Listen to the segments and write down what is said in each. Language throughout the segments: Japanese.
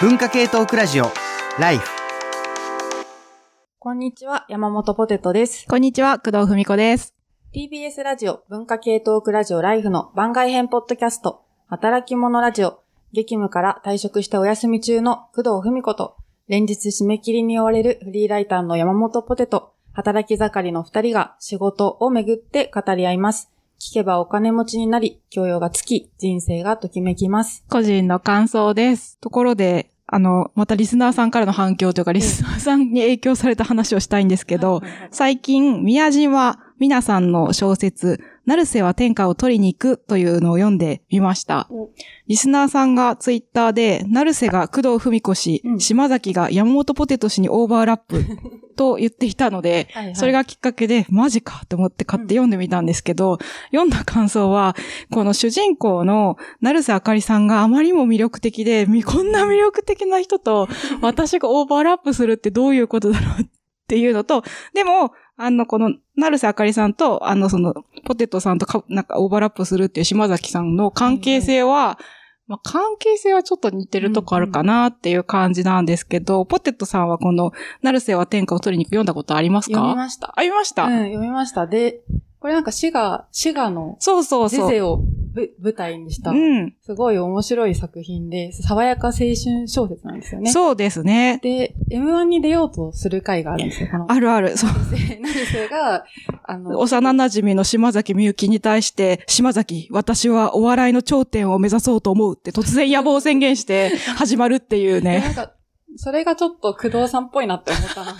文化系トークラジオライフこんにちは、山本ポテトです。こんにちは、工藤文子です。TBS ラジオ文化系トークラジオライフの番外編ポッドキャスト、働き者ラジオ、激務から退職してお休み中の工藤文子と、連日締め切りに追われるフリーライターの山本ポテト、働き盛りの二人が仕事をめぐって語り合います。聞けばお金持ちになり、教養がつき、人生がときめきます。個人の感想です。ところで、あの、またリスナーさんからの反響というか、リスナーさんに影響された話をしたいんですけど、最近、宮島みなさんの小説、成瀬は天下を取りに行くというのを読んでみました。お。リスナーさんがツイッターで、成瀬が工藤文子氏、うん。島崎が山本ポテト氏にオーバーラップ と言っていたので、はいはい。それがきっかけで、マジかと思って買って読んでみたんですけど、読んだ感想は、この主人公の成瀬あかりさんがあまりにも魅力的で、みこんな魅力的な人と 私がオーバーラップするってどういうことだろうっていうのと、でも、あの、この、成瀬あかりさんと、あの、その、ポテトさんとか、なんかオーバーラップするっていう島崎さんの関係性は、まあ、関係性はちょっと似てるとこあるかなっていう感じなんですけど、ポテトさんはこの、成瀬は天下を取りに行く読んだことありますか？読みました。ありました、うん、読みました。で、これなんか滋賀、滋賀のそうそうそう。をぶ舞台にした、うん。すごい面白い作品で、爽やか青春小説なんですよね。そうですね。で、M1 に出ようとする回があるんですよ。あるある。そう。成瀬が、あの、幼馴染の島崎みゆきに対して、島崎、私はお笑いの頂点を目指そうと思うって突然野望を宣言して始まるっていうでなね。んか、それがちょっと工藤さんっぽいなって思ったのが、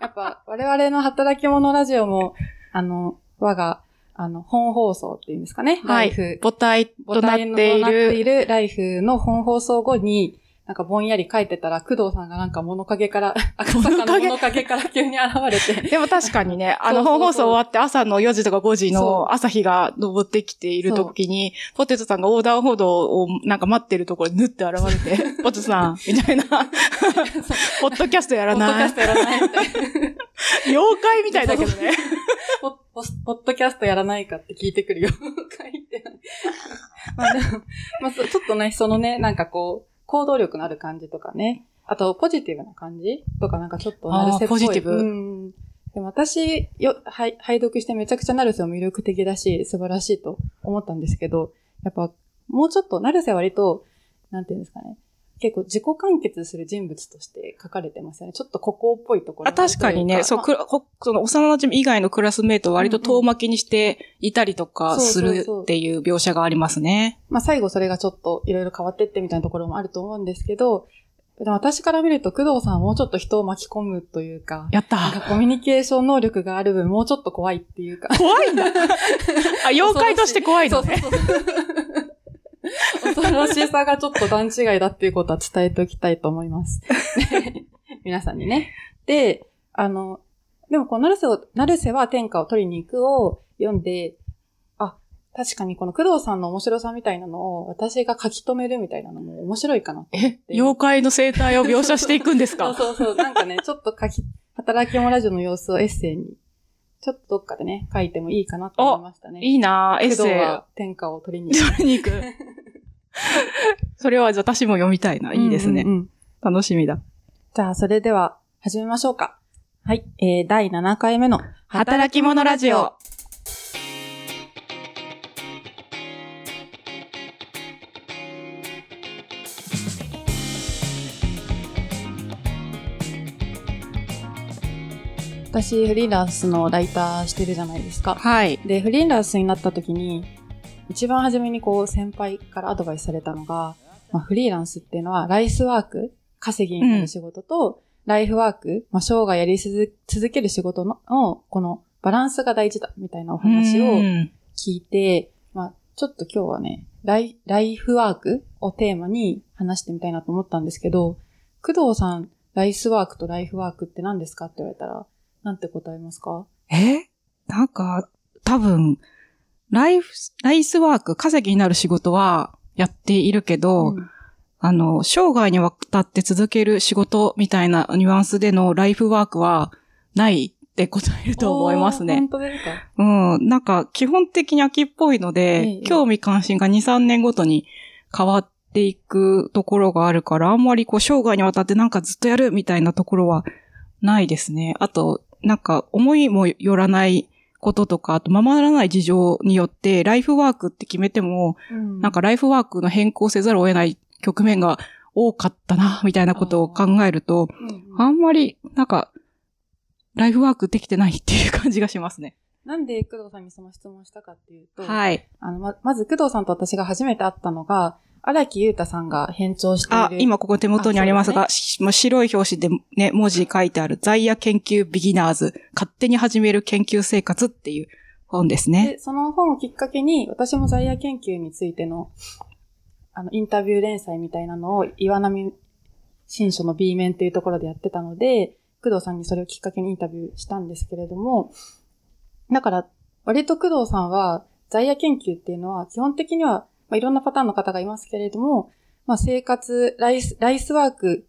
やっぱ我々の働き者ラジオも、あの、我が、あの、本放送っていうんですかね。はいライフ。母体となってい母体となっている。るライフの本放送後に、なんかぼんやり書いてたら、工藤さんがなんか物陰から、赤坂の物陰から急に現れて、でも確かにね、あの本放送終わって朝の4時とか5時の朝日が昇ってきている時に、ポテトさんが横断歩道をなんか待ってるところにぬって現れて、ポテトさん、みたいな、ポッドキャストやらポッドキないャストやらない。妖怪みたいだけどね。ポポポッドキャストやらないかって聞いてくるよ。書いてない。まあでも、まあそちょっとね、そのね、なんかこう、行動力のある感じとかね。あと、ポジティブな感じとかなんかちょっと、ナルセっぽい。ポジティブうん。でも私、よ、はい、拝読してめちゃくちゃナルセも魅力的だし、素晴らしいと思ったんですけど、やっぱ、もうちょっと、ナルセは割と、なんていうんですかね。結構自己完結する人物として書かれてますよね。ちょっと孤高っぽいところあ確かにね、そう、その幼馴染以外のクラスメイトを割と遠巻きにしていたりとかするっていう描写がありますね。まあ最後それがちょっといろいろ変わってってみたいなところもあると思うんですけど、でも私から見ると工藤さんはもうちょっと人を巻き込むというか、やったなんかコミュニケーション能力がある分もうちょっと怖いっていうか。怖いんだ あ、妖怪として怖いのね。そうそうそう。恐ろしさがちょっと段違いだっていうことは伝えておきたいと思います。で 皆さんにね。で、あの、でもこの成瀬を、成瀬は天下を取りに行くを読んで、あ、確かにこの工藤さんの面白さみたいなのを私が書き留めるみたいなのも面白いかなえ、妖怪の生態を描写していくんですそうか？そうそう。なんかね、ちょっと書き、働き者ラジオの様子をエッセイに、ちょっとどっかでね、書いてもいいかなと思いましたね。いいなぁエッセイは天下を取りに行く。取りに行く。それは私も読みたいな。いいですね。うんうんうん楽しみだ。じゃあ、それでは、始めましょうか。はい。えー、第7回目の、働き者ラジオ。私、フリーランスのライターしてるじゃないですか。はい。で、フリーランスになった時に、一番初めにこう、先輩からアドバイスされたのが、まあ、フリーランスっていうのは、ライスワーク、稼ぎになる仕事と、ライフワーク、まあ、生涯やり続続ける仕事の、のこのバランスが大事だ、みたいなお話をうん聞いて、まあ、ちょっと今日はね、ライライフワークをテーマに話してみたいなと思ったんですけど、工藤さん、ライスワークとライフワークって何ですかって言われたら、なんて答えますか？え？なんか、多分、ライフ、ライスワーク、稼ぎになる仕事はやっているけど、うんあの、生涯にわたって続ける仕事みたいなニュアンスでのライフワークはないって答えると思いますね本。当ですか？うん。なんか、基本的に秋っぽいので、ええ興味関心が2、3年ごとに変わっっていくところがあるから、あんまりこう生涯にわたってなんかずっとやるみたいなところはないですね。あと、なんか思いもよらないこととか、あとままならない事情によって、ライフワークって決めても、うん。なんかライフワークの変更せざるを得ない局面が多かったな、みたいなことを考えると、うん。うん。あんまり、なんか、ライフワークできてないっていう感じがしますね。なんで工藤さんにその質問をしたかっていうと、はい。あの、ま、まず工藤さんと私が初めて会ったのが、荒木優太さんが編聴している。あ、今ここ手元にありますが、しもう白い表紙でね、文字書いてある、在野研究ビギナーズ、勝手に始める研究生活っていう本ですね。で、その本をきっかけに、私も在野研究についての、あの、インタビュー連載みたいなのを、岩波新書の B 面っていうところでやってたので、工藤さんにそれをきっかけにインタビューしたんですけれども、だから、割と工藤さんは、在野研究っていうのは、基本的には、まあ、いろんなパターンの方がいますけれども、まあ、生活、ライス、ライスワーク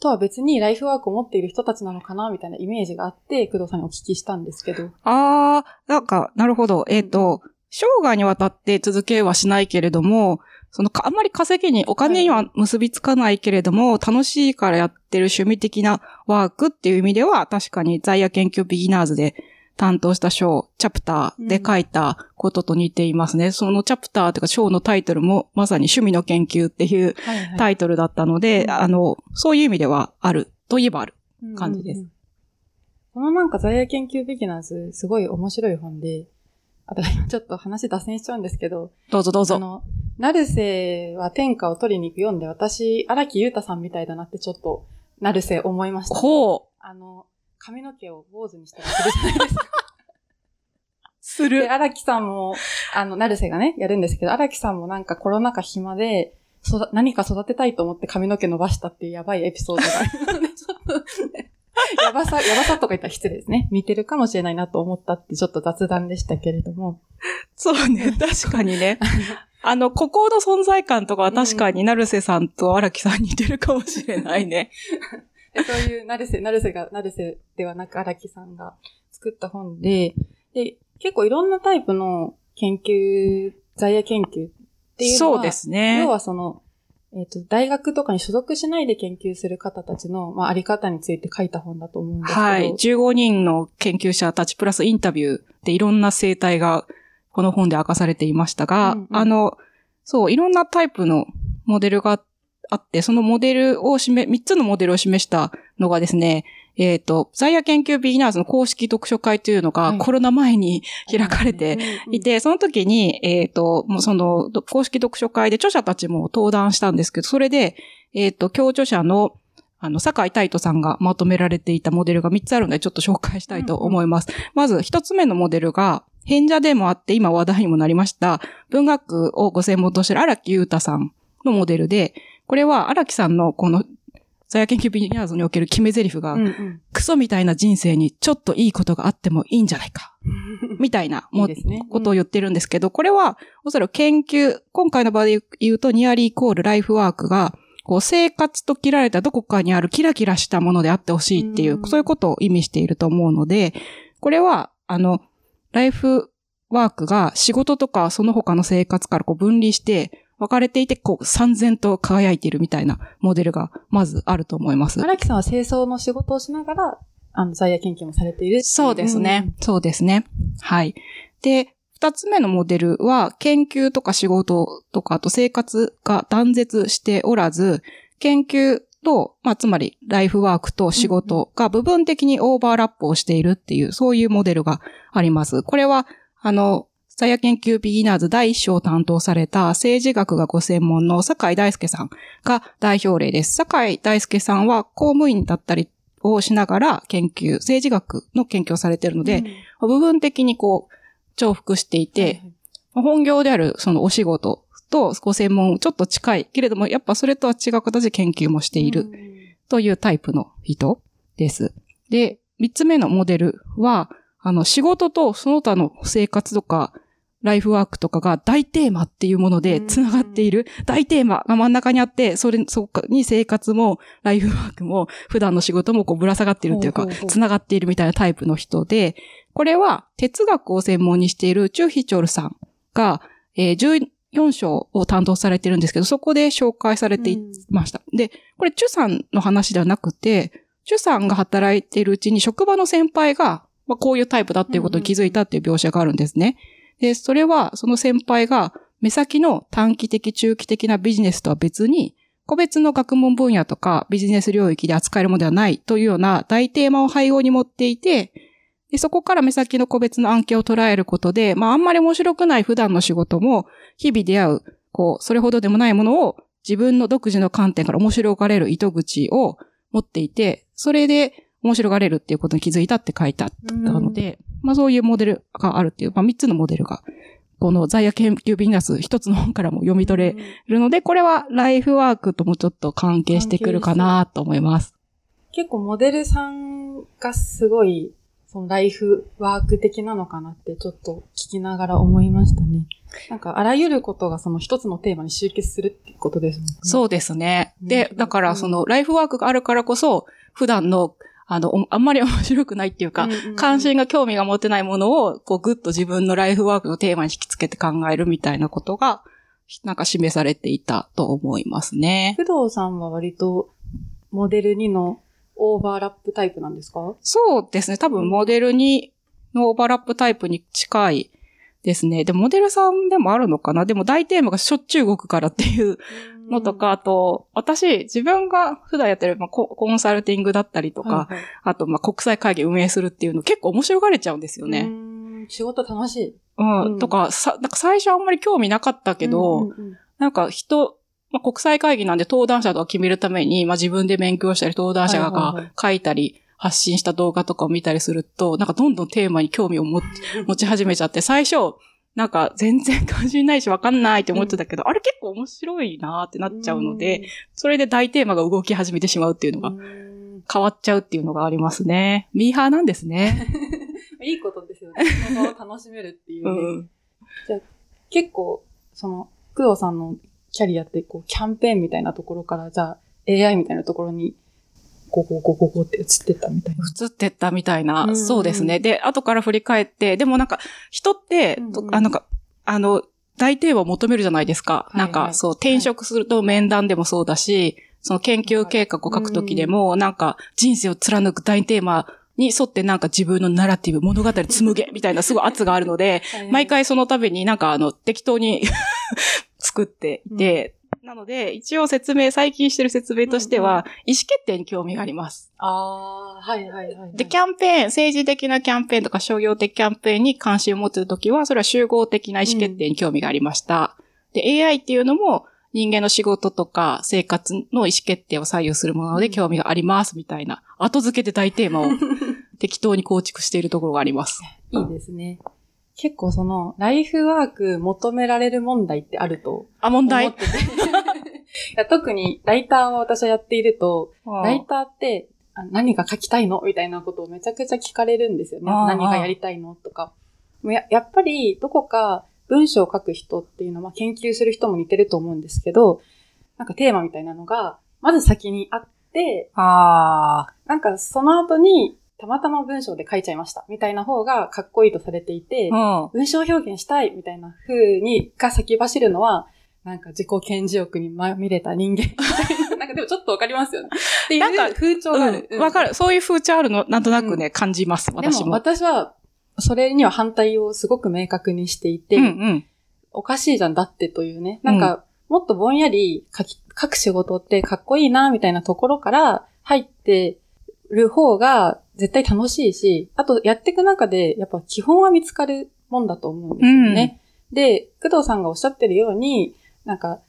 とは別にライフワークを持っている人たちなのかな、みたいなイメージがあって、工藤さんにお聞きしたんですけど。あー、なんか、なるほど。えっ、と、生涯にわたって続けはしないけれども、そのか、あんまり稼ぎに、お金には結びつかないけれども、楽しいからやってる趣味的なワークっていう意味では、確かに在野研究ビギナーズで担当した章、チャプターで書いたことと似ていますね。そのチャプターというか章のタイトルも、まさに趣味の研究っていうはいはいタイトルだったので、うんあの、そういう意味ではある。といえばある。感じですうんうんうん。このなんか在野研究ビギナーズ、すごい面白い本で、あと今ちょっと話脱線しちゃうんですけど、どうぞどうぞ。あの、成瀬は天下を取りに行く読んで、私、荒木優太さんみたいだなってちょっと、成瀬思いました。ほう。あの、髪の毛を坊主にしたりするじゃないですか。すで、。荒木さんも、あの、成瀬がね、やるんですけど、荒木さんもなんかコロナ禍暇で、そだ何か育てたいと思って髪の毛伸ばしたっていうやばいエピソードがあるので、ちょっと、ね、やばさ、やばさとか言ったら失礼ですね。似てるかもしれないなと思ったってちょっと雑談でしたけれども。そうね、確かにね。あの、ここの存在感とかは確かに、成瀬さんと荒木さん似てるかもしれないね。でそういう、成瀬、成瀬が、成瀬ではなく荒木さんが作った本で、で、結構いろんなタイプの研究、在野研究っていうのは、そうですね要。はその、えっ、と、大学とかに所属しないで研究する方たちの、まあ、あり方について書いた本だと思うんですけど。はい。15人の研究者たちプラスインタビューでいろんな生態がこの本で明かされていましたが、うんうんあの、そう、いろんなタイプのモデルがあって、そのモデルを示、3つのモデルを示したのがですね、えっ、と、在野研究ビギナーズの公式読書会というのはい。がコロナ前に開かれていて、その時に、えっ、と、もうその、ど公式読書会で著者たちも登壇したんですけど、それで、えっ、と、共著者の、あの、坂井太斗さんがまとめられていたモデルが3つあるので、ちょっと紹介したいと思います。まず、1つ目のモデルが、変者でもあって、今話題にもなりました、文学をご専門としている荒木優太さんのモデルで、これは荒木さんのこの、在野研究ビギナーズにおける決め台詞が、うんうん。クソみたいな人生にちょっといいことがあってもいいんじゃないか。みたいなもいね。ことを言ってるんですけど、これは、おそらく研究、今回の場で言うと、ニアリーイコールライフワークが、こう、生活と切られたどこかにあるキラキラしたものであってほしいっていうう、ん。そういうことを意味していると思うので、これは、あの、ライフワークが仕事とかその他の生活からこう分離して、分かれていて、こう、三然と輝いているみたいなモデルが、まずあると思います。荒木さんは清掃の仕事をしながら、あの、在野研究もされているっていそうですね。。そうですね。はい。で、二つ目のモデルは、研究とか仕事とか、あと生活が断絶しておらず、研究と、まあ、つまり、ライフワークと仕事が部分的にオーバーラップをしているっていう、そういうモデルがあります。これは、あの、ザヤ研究ビギナーズ第一章を担当された政治学がご専門の酒井大輔さんが代表例です。酒井大輔さんは公務員だったりをしながら研究、政治学の研究をされているので、うん、部分的にこう、重複していて、本業であるそのお仕事とご専門ちょっと近いけれども、やっぱそれとは違う形で研究もしているというタイプの人です。で、三つ目のモデルは、あの、仕事とその他の生活とか、ライフワークとかが大テーマっていうもので繋がっている大テーマが真ん中にあって、それ、そこに生活もライフワークも普段の仕事もこうぶら下がっているっていうか繋がっているみたいなタイプの人で、これは哲学を専門にしているチューヒチョルさんが、えー10 4章を担当されてるんですけど、そこで紹介されていました。で、これ、チュさんの話ではなくて、チュさんが働いているうちに職場の先輩が、まあ、こういうタイプだっていうことに気づいたっていう描写があるんですね。で、それは、その先輩が、目先の短期的、中期的なビジネスとは別に、個別の学問分野とかビジネス領域で扱えるものではないというような大テーマを配合に持っていて、でそこから目先の個別の案件を捉えることで、まああんまり面白くない普段の仕事も、日々出会う、こう、それほどでもないものを自分の独自の観点から面白がれる糸口を持っていて、それで面白がれるっていうことに気づいたって書いてあったので、まあそういうモデルがあるっていう、まあ3つのモデルがこの在野研究ビジネス一つの本からも読み取れるので、これはライフワークともちょっと関係してくるかなと思います。結構モデルさんがすごい、そのライフワーク的なのかなってちょっと聞きながら思いましたね。なんかあらゆることがその一つのテーマに集結するっていうことですもんね。そうですね。で、だからそのライフワークがあるからこそ、普段のあの、あんまり面白くないっていうか、うんうんうん、関心が興味が持てないものを、こう、ぐっと自分のライフワークのテーマに引き付けて考えるみたいなことが、なんか示されていたと思いますね。工藤さんは割と、モデル2のオーバーラップタイプなんですか？そうですね。多分、モデル2のオーバーラップタイプに近いですね。で、モデルさんでもあるのかな？でも大テーマがしょっちゅう動くからっていうのとか、あと、私、自分が普段やってる、まあ、コンサルティングだったりとか、はいはい、あと、まあ、国際会議運営するっていうの結構面白がれちゃうんですよね。仕事楽しい。うん、うん、とか、さ、なんか最初あんまり興味なかったけど、うんうんうん、なんか人、まあ、国際会議なんで登壇者とか決めるために、まあ、自分で勉強したり、登壇者が書いたり、発信した動画とかを見たりすると、なんかどんどんテーマに興味を 持ち始めちゃって、最初、なんか全然関心ないしわかんないって思ってたけど、うん、あれ結構面白いなってなっちゃうので、それで大テーマが動き始めてしまうっていうのが変わっちゃうっていうのがありますね。ミーハーなんですね。いいことですよね。その場を楽しめるっていうね。うん、じゃ結構、その、工藤さんのキャリアってこうキャンペーンみたいなところから、じゃあ AI みたいなところにゴゴゴゴゴって映ってったみたいな。映ってったみたいな、そうですね。で、後から振り返って、でもなんか、人って、うんうん、あなんか、あの、大テーマを求めるじゃないですか。はいはい、なんか、そう、転職すると面談でもそうだし、その研究計画を書くときでも、なんか、人生を貫く大テーマに沿ってなんか自分のナラティブ、物語紡げ、みたいなすごい圧があるので、毎回その度になんかあの、適当に 作っていて、なので、一応説明、最近してる説明としては、意思決定に興味があります。ああ、はいはいはい、はい、で、キャンペーン、政治的なキャンペーンとか商業的キャンペーンに関心を持つときは、それは集合的な意思決定に興味がありました。うん、で、AI っていうのも、人間の仕事とか生活の意思決定を左右するもので興味があります、みたいな、後付けで大テーマを 適当に構築しているところがあります。いいですね。結構その、ライフワーク求められる問題ってあるとあ、問題？特にライターを私はやっていると、ライターって何が書きたいの？みたいなことをめちゃくちゃ聞かれるんですよね。何がやりたいの？とか。や。やっぱりどこか文章を書く人っていうのは研究する人も似てると思うんですけど、なんかテーマみたいなのが、まず先にあって、あなんかその後にたまたま文章で書いちゃいました、みたいな方がかっこいいとされていて、うん、文章表現したい、みたいな風に、が先走るのは、なんか自己顕示欲にまみれた人間 なんかでもちょっとわかりますよね。っていう風潮がある。わ、うん、かる。そういう風潮あるの、なんとなくね、うん、感じます、私も。も私は、それには反対をすごく明確にしていて、うんうん、おかしいじゃんだってというね。なんか、もっとぼんやり書き、書く仕事ってかっこいいな、みたいなところから入ってる方が絶対楽しいし、あとやっていく中でやっぱ基本は見つかるもんだと思うんですよね。うん、で、工藤さんがおっしゃってるように、なんか、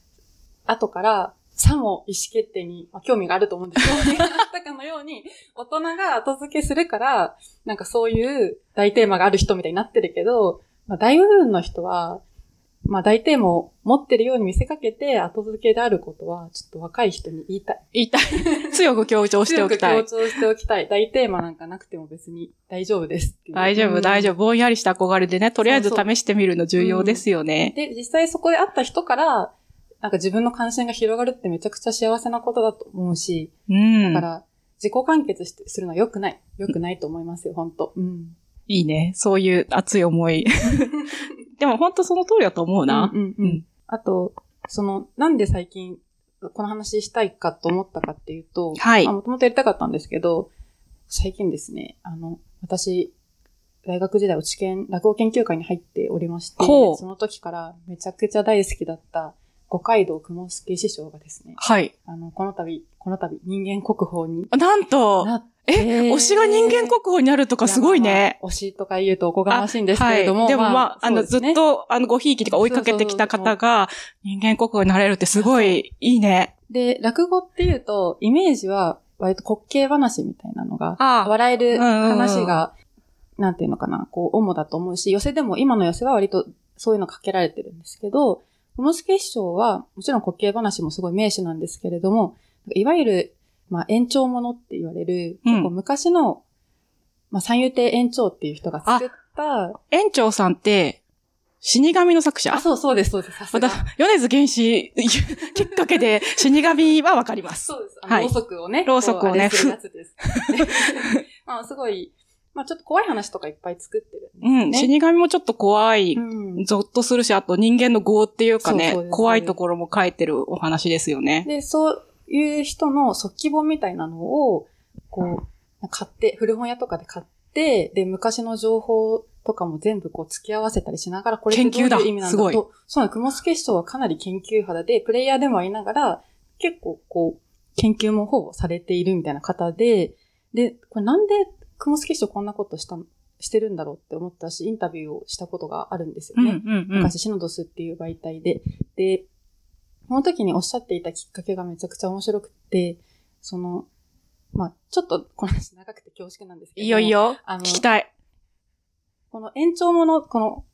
後からさも意思決定に、まあ、興味があると思うんですけど、あったかのように、大人が後付けするから、なんかそういう大テーマがある人みたいになってるけど、まあ、大部分の人は、まあ大体も持ってるように見せかけて後付けであることは、ちょっと若い人に言いたい。言いたい。強く強調しておきたい。強く強調しておきたい。大テーマなんかなくても別に大丈夫です大丈夫、大丈夫。ぼんやりした憧れでね、とりあえず試してみるの重要ですよね。そうそううん、で、実際そこで会った人から、なんか自分の関心が広がるってめちゃくちゃ幸せなことだと思うし、うん、だから自己完結するのは良くない。良くないと思いますよ、本当うん。いいね。そういう熱い思い。でも本当その通りだと思うな。うんうんうん。あと、その、なんで最近、この話したいかと思ったかっていうと、はいもともとやりたかったんですけど、最近ですね、あの、私、大学時代、落ち研、落語研究会に入っておりましてその時からめちゃくちゃ大好きだった五街道雲助師匠がですね、はい。あの、この度、この度、人間国宝になんと、なって、え、推しが人間国宝になるとかすごいね。推しとか言うとおこがましいんですけれども。はい、でもまあ、あの、ずっと、あの、ごひいきとか追いかけてきた方が、人間国宝になれるってすごいいいね。で、落語っていうと、イメージは、割と滑稽話みたいなのが、あ笑えるうんうんうん話が、なんていうのかな、こう、主だと思うし、寄せでも、今の寄せは割とそういうのかけられてるんですけど、この助師匠は、もちろん滑稽話もすごい名手なんですけれども、いわゆる、まあ、延長ものって言われる、うん結構昔の、まあ、三遊亭延長っていう人が作った、園長さんって、死神の作者？あ、そうそうです、そうです。さすがまた、米津玄師 きっかけで死神はわかります。そうです。ろうそくをね。ろうそくをねするやつです。まあ、すごい、まあ、ちょっと怖い話とかいっぱい作ってるうん。死神もちょっと怖い、うん。ゾッとするし、あと人間の業っていうかねそうそうです怖いところも書いてるお話ですよね。で、そういう人の速記本みたいなのを、こう、買って、古本屋とかで買って、で、昔の情報とかも全部こう付き合わせたりしながら、これってどう研究だいう意味なんだと。そうなの、雲助師匠はかなり研究肌で、プレイヤーでもありながら、結構こう、研究もほぼされているみたいな方で、で、これなんで雲助師匠こんなことしたのしてるんだろうって思ったし、インタビューをしたことがあるんですようん、ね。うん、うん。昔シノドスっていう媒体で。で、その時におっしゃっていたきっかけがめちゃくちゃ面白くて、その、まあちょっとこの話長くて恐縮なんですけど。いいよいい。よ。あの聞きたい。この延長もの、この、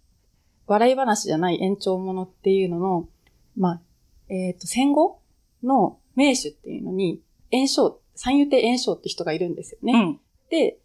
笑い話じゃない延長ものっていうのの、まあ、えっ、と、戦後の名手っていうのに、炎章、三遊亭炎章って人がいるんですよね。うん。で、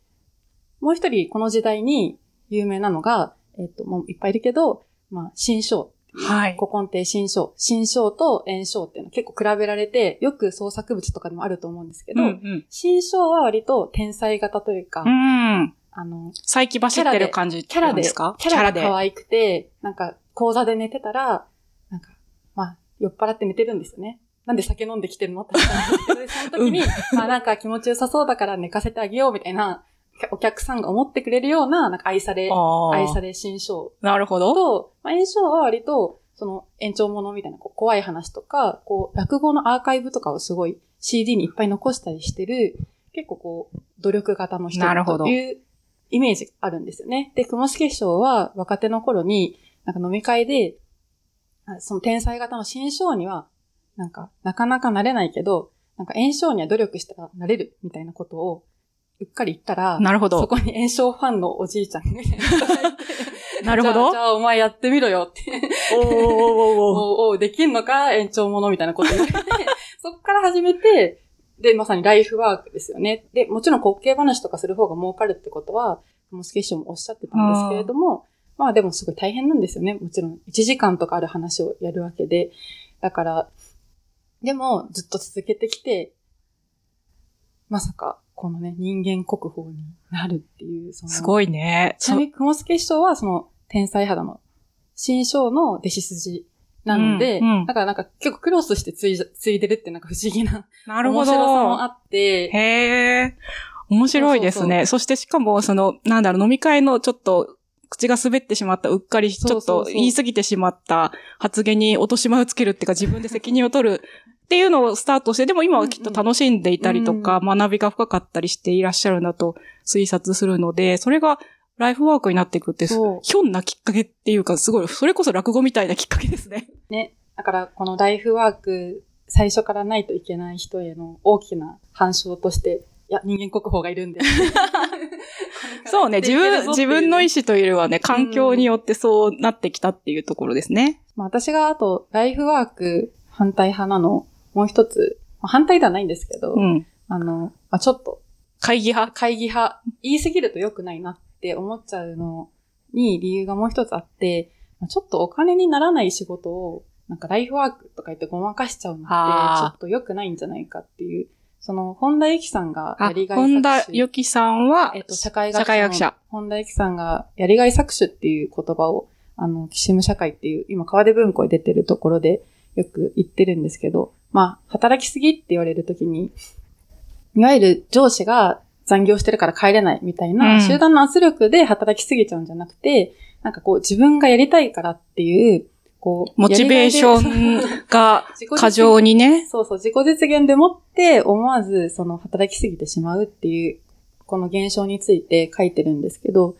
もう一人この時代に有名なのが、えっ、と、もういっぱいいるけど、まあ、新章。はい古今亭新章。新章と炎章っていうの結構比べられて、よく創作物とかでもあると思うんですけど、うん、うん。新章は割と天才型というか、うん。あの、再起走ってる感じキャラで、ですかキャラがで。可愛くて、なんか、講座で寝てたら、なんか、まあ、酔っ払って寝てるんですよね。なんで酒飲んできてるの？って話なんですけど、でその時に、まあなんか気持ちよさそうだから寝かせてあげようみたいな、お客さんが思ってくれるような、なんか愛され。愛され新章なるほど。と、まあ、炎章は割と、その延長ものみたいなこう怖い話とか、こう、落語のアーカイブとかをすごい CD にいっぱい残したりしてる、結構こう、努力型の人なるほどというイメージがあるんですよね。で、雲助師匠は若手の頃に、なんか飲み会で、あその天才型の新章には、なんか、なかなかなれないけど、なんか炎章には努力したらなれるみたいなことを、うっかり言ったら、なるほどそこに炎章ファンのおじいちゃんが なるほどじゃあ、じゃあお前やってみろよって。おーおーおーおー おできんのか延長ものみたいなこと言って、そっから始めて、で、まさにライフワークですよね。で、もちろん滑稽話とかする方が儲かるってことは、もスケッションもおっしゃってたんですけれども、まあでもすごい大変なんですよね。もちろん1時間とかある話をやるわけで。だから、でもずっと続けてきて、まさか、このね、人間国宝になるっていう、その、すごいね。ちなみに、雲助師匠は、その、天才肌の、新章の弟子筋なので、うんうんだからなんか結構クロスしてついついでるってなんか不思議な、なるほ面白さもあど。って、へえ。面白いですね。そしてしかも、その、なんだろう、飲み会のちょっと、口が滑ってしまった、うっかり、ちょっと言い過ぎてしまった発言に落とし前をつけるっていうか、自分で責任を取るっていうのをスタートして、でも今はきっと楽しんでいたりとか、学びが深かったりしていらっしゃるんだと推察するので、それがライフワークになっていくって、ひょんなきっかけっていうか、すごい、それこそ落語みたいなきっかけですね。ね。だから、このライフワーク、最初からないといけない人への大きな反証として、いや、人間国宝がいるんで。そうね、自分、自分の意思というよりはね、環境によってそうなってきたっていうところですね。まあ私があと、ライフワーク反対派なの、もう一つ、まあ反対ではないんですけど、うん。あの、まあちょっと、会議派会議派、言い過ぎると良くないなって思っちゃうのに理由がもう一つあって、まあちょっとお金にならない仕事を、なんかライフワークとか言ってごまかしちゃうのって、ちょっと良くないんじゃないかっていう、その、本田由紀さんがあやり、がい本田由紀さんは、えっと、社会学者。社会学者。本田由紀さんがやりがい搾取っていう言葉を、ああの、キシム社会っていう、今、川出文庫に出てるところでよく言ってるんですけど、まあ、働きすぎって言われるときに、いわゆる上司が残業してるから帰れないみたいな、うん集団の圧力で働きすぎちゃうんじゃなくて、なんかこう、自分がやりたいからっていう、こう、モチベーションが 過剰にね。そうそう、自己実現でもって思わず、その働きすぎてしまうっていう、この現象について書いてるんですけど、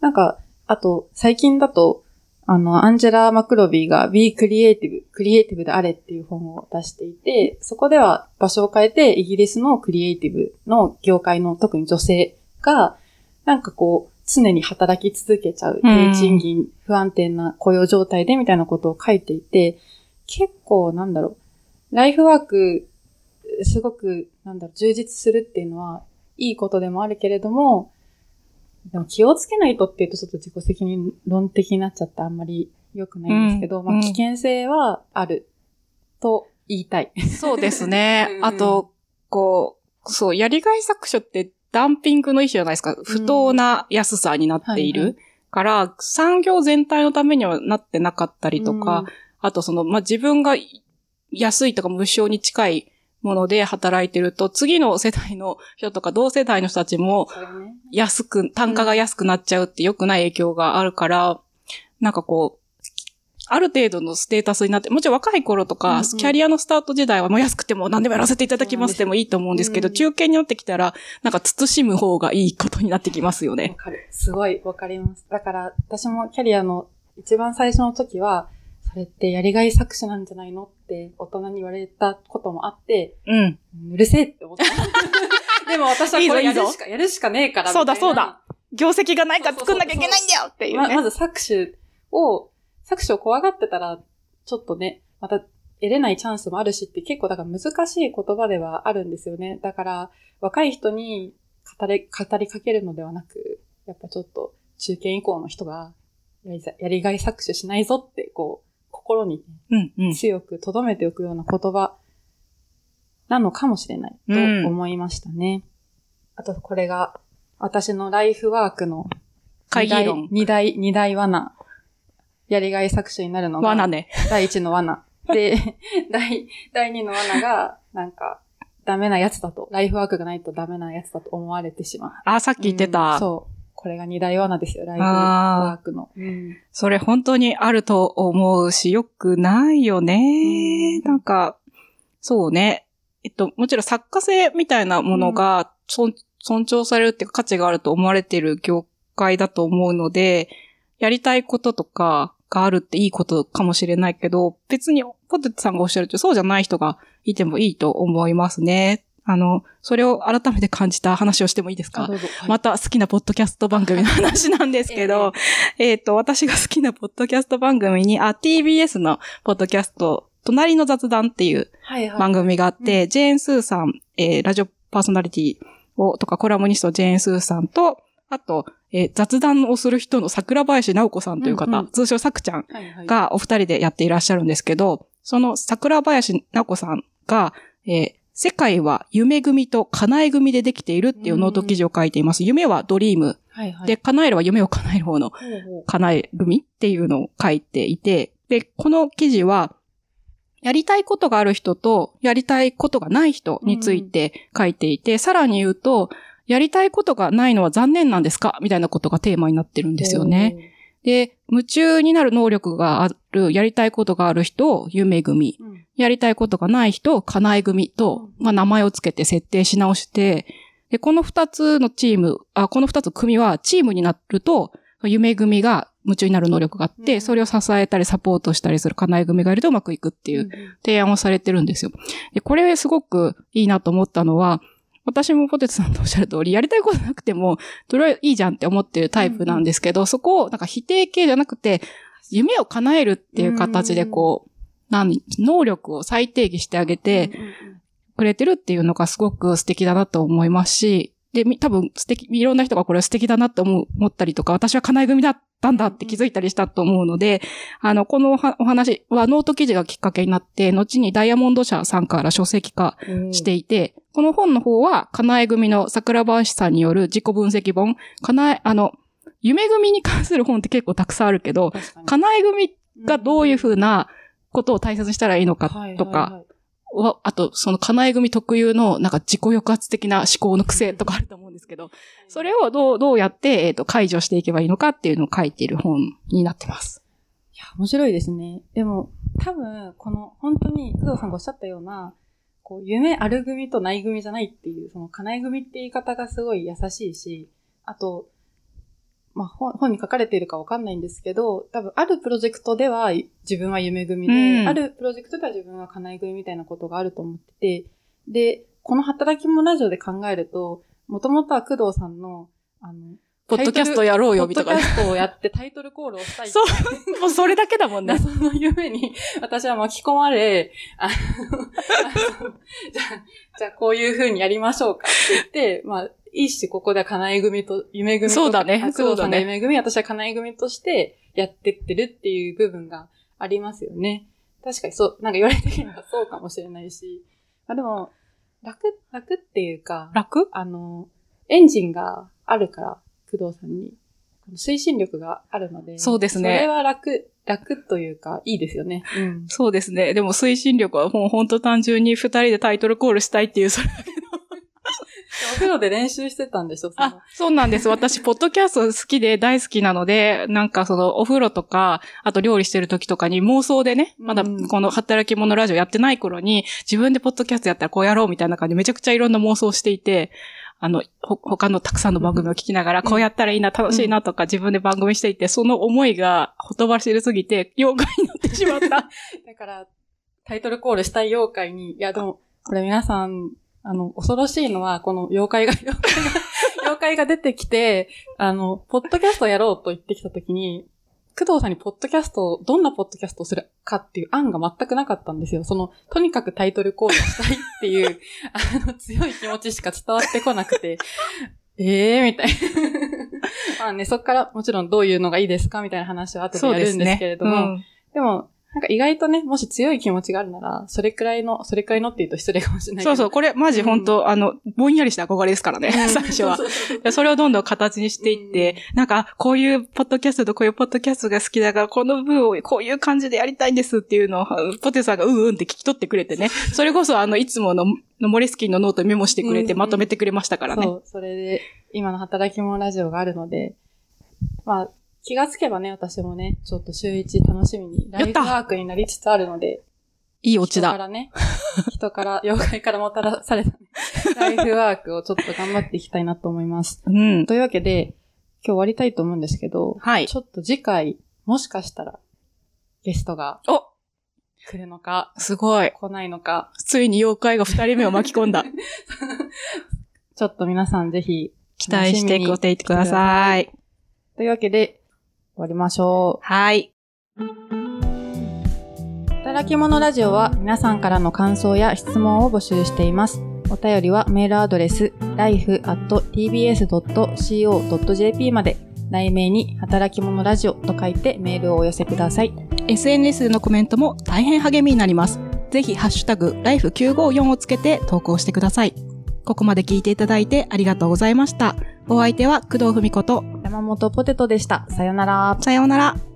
なんか、あと、最近だと、あの、アンジェラ・マクロビーが Be Creative、クリエイティブであれっていう本を出していて、そこでは場所を変えてイギリスのクリエイティブの業界の特に女性が、なんかこう、常に働き続けちゃう、うん。低賃金、不安定な雇用状態でみたいなことを書いていて、結構なんだろう、ライフワーク、すごく、なんだろう、充実するっていうのは、いいことでもあるけれども、でも気をつけないとっていうとちょっと自己責任論的になっちゃってあんまり良くないんですけど、まあうんうん危険性はあると言いたい。そうですね うん。あと、こう、そう、やりがい搾取ってダンピングの一種じゃないですか。不当な安さになっていはいはる。から、産業全体のためにはなってなかったりとか、あとその、まあ、自分が安いとか無償に近いもので働いてると、次の世代の人とか同世代の人たちも安く、単価が安くなっちゃうって良くない影響があるから、なんかこう、ある程度のステータスになって、もちろん若い頃とか、キャリアのスタート時代はもう安くても何でもやらせていただきますでもいいと思うんですけど、うん中堅になってきたら、なんか慎む方がいいことになってきますよわね。かる。すごいわかります。だから、私もキャリアの一番最初の時は、それってやりがい搾取なんじゃないのって大人に言われたこともあって、うん。うるせえって思った。でも私はこれやるしか、やるしかねえから。そうだそうだ業績がないから作んなきゃいけないんだよっていうね。ままず搾取を、搾取を怖がってたら、ちょっとね、また得れないチャンスもあるしって結構だから難しい言葉ではあるんですよね。だから若い人に語り、語りかけるのではなく、やっぱちょっと中堅以降の人がやりざやりがい搾取しないぞって、こう、心にうんうん。強く留めておくような言葉なのかもしれないと思いましたね。あとこれが私のライフワークの会議論。二大、二大罠。やりがい搾取になるのが、罠ね。第一の罠。で、第、第二の罠が、なんか、ダメなやつだと、ライフワークがないとダメなやつだと思われてしまう。あ、さっき言ってうんた。そう。これが二大罠ですよ、ライフワークの。うんそれ本当にあると思うし、よくないよね。うんなんか、そうね。えっと、もちろん作家性みたいなものが尊尊重されるっていうか価値があると思われている業界だと思うので、やりたいこととかがあるっていいことかもしれないけど、別にポテトさんがおっしゃるとそうじゃない人がいてもいいと思いますね。あの、それを改めて感じた話をしてもいいですか？はい。また好きなポッドキャスト番組の話なんですけど、え っ、と、私が好きなポッドキャスト番組に、あ、TBS のポッドキャスト、隣の雑談っていうはいはい。番組があって、ジェーン・スーさん、えーラジオパーソナリティを、とかコラムニストジェーン・スーさんと、あと、えー雑談をする人の桜林直子さんという方、うんうん。通称さくちゃんはいはい、がお二人でやっていらっしゃるんですけど、その桜林直子さんが、えー世界は夢組と叶え組でできているっていうノート記事を書いています。夢はドリーム。はいはい、で、叶えるは夢を叶える方の叶え組っていうのを書いていて、で、この記事は、やりたいことがある人と、やりたいことがない人について書いていて、さらに言うと、やりたいことがないのは残念なんですか？みたいなことがテーマになってるんですよね。。で、夢中になる能力がある、やりたいことがある人を夢組、うん。やりたいことがない人を叶え組と、うん。まあ名前をつけて設定し直して、で、この二つのチーム、あ、この二つ組はチームになると、夢組が夢中になる能力があって、うん。それを支えたりサポートしたりする叶え組がいるとうまくいくっていう提案をされてるんですよ。で、これすごくいいなと思ったのは、私もポテトさんとおっしゃる通り、やりたいことなくても、それはいいじゃんって思ってるタイプなんですけど、そこをなんか否定形じゃなくて、夢を叶えるっていう形でこう、何、能力を再定義してあげてうんうんうん。くれてるっていうのがすごく素敵だなと思いますし、で、み多分素敵、いろんな人がこれ素敵だなって思ったりとか、私は叶え組だったんだって気づいたりしたと思うので、あの、このお話はノート記事がきっかけになって、後にダイヤモンド社さんから書籍化していて、この本の方は、かなえ組の桜林さんによる自己分析本、かなえ、あの、夢組に関する本って結構たくさんあるけど、確かに。叶え組がどういうふうなことを大切にしたらいいのかはいとか、はあと、その叶え組特有の、なんか自己抑圧的な思考の癖とかあると思うんですけど、それをどう、どうやって、えっ、と、解除していけばいいのかっていうのを書いている本になってます。いや、面白いですね。でも、多分、この、本当に、工藤さんがおっしゃったような、こう、夢ある組とない組じゃないっていう、その、叶え組って言い方がすごい優しいし、あと、まあ、本本に書かれているかわかんないんですけど、多分、あるプロジェクトでは自分は夢組で、うんあるプロジェクトでは自分は叶え組みたいなことがあると思ってて、で、この働き者ラジオで考えると、もともとは工藤さんの、あの、ポッドキャストやろうよ、みたいなポッドキ。ャストをやってタイトルコールをしたいそう、もうそれだけだもんね。その夢に私は巻き込まれ、あの、あのじゃあ、じゃあこういう風にやりましょうかって言って、まあ、いいし、ここでは叶え組と、夢組と。そうだねそうだねが夢組、私は叶え組としてやってってるっていう部分がありますよね。確かにそう、なんか言われてみればそうかもしれないし。まあでも、楽、楽っていうか、楽？あの、エンジンがあるから、工藤さんに。推進力があるので。そうですねそれは楽、楽というか、いいですよね。うん。そうですね。でも推進力はもう本当単純に二人でタイトルコールしたいっていう、それお風呂で練習してたんでしょ？あ、そうなんです。私、ポッドキャスト好きで大好きなので、なんかそのお風呂とか、あと料理してる時とかに妄想でね、まだうんこの働き者ラジオやってない頃に、自分でポッドキャストやったらこうやろうみたいな感じでめちゃくちゃいろんな妄想をしていて、あの、ほ、他のたくさんの番組を聞きながら、うん。こうやったらいいな、楽しいなとか自分で番組していて、その思いがほとばしるすぎて、妖怪になってしまった。だから、タイトルコールしたい妖怪に、いやでも、これ皆さん、あの、恐ろしいのは、この妖怪が、妖怪が、妖怪が出てきて、あの、ポッドキャストやろうと言ってきたときに、工藤さんにポッドキャストを、どんなポッドキャストをするかっていう案が全くなかったんですよ。その、とにかくタイトルコールしたいっていう、あの、強い気持ちしか伝わってこなくて、ええー、みたいな。まあね、そっからもちろんどういうのがいいですかみたいな話は後でやるんですけれども、うんでも、なんか意外とね、もし強い気持ちがあるなら、それくらいの、それくらいのって言うと失礼かもしれないけど。そうそう、これマジ本当、あの、ぼんやりした憧れですからね、最初は。それをどんどん形にしていって、なんか、こういうポッドキャストとこういうポッドキャストが好きだから、この部をこういう感じでやりたいんですっていうのを、ポテさんがうんうんって聞き取ってくれてね。それこそ、あの、いつもの、のモレスキンのノートにメモしてくれて、うんまとめてくれましたからね。そう、それで、今の働き者ラジオがあるので、まあ、気がつけばね、私もね、ちょっと週一楽しみに、ライフワークになりつつあるので、いいオチだ。人からね、人から、妖怪からもたらされた、ね、ライフワークをちょっと頑張っていきたいなと思います。うん。というわけで、今日終わりたいと思うんですけど、はいちょっと次回、もしかしたら、ゲストがお来るのか、すごい。来ないのか、ついに妖怪が二人目を巻き込んだ。ちょっと皆さんぜひ、期待してくていてください。というわけで、終わりましょはい。う。働き者ラジオは皆さんからの感想や質問を募集しています。お便りはメールアドレス life.tbs.co.jp まで、題名に働き者ラジオと書いてメールをお寄せください。SNS のコメントも大変励みになります。ぜひ、ハッシュタグ、ライフ954をつけて投稿してください。ここまで聞いていただいてありがとうございました。お相手は工藤文子と、山本ポテトでした。さよなら。さようなら。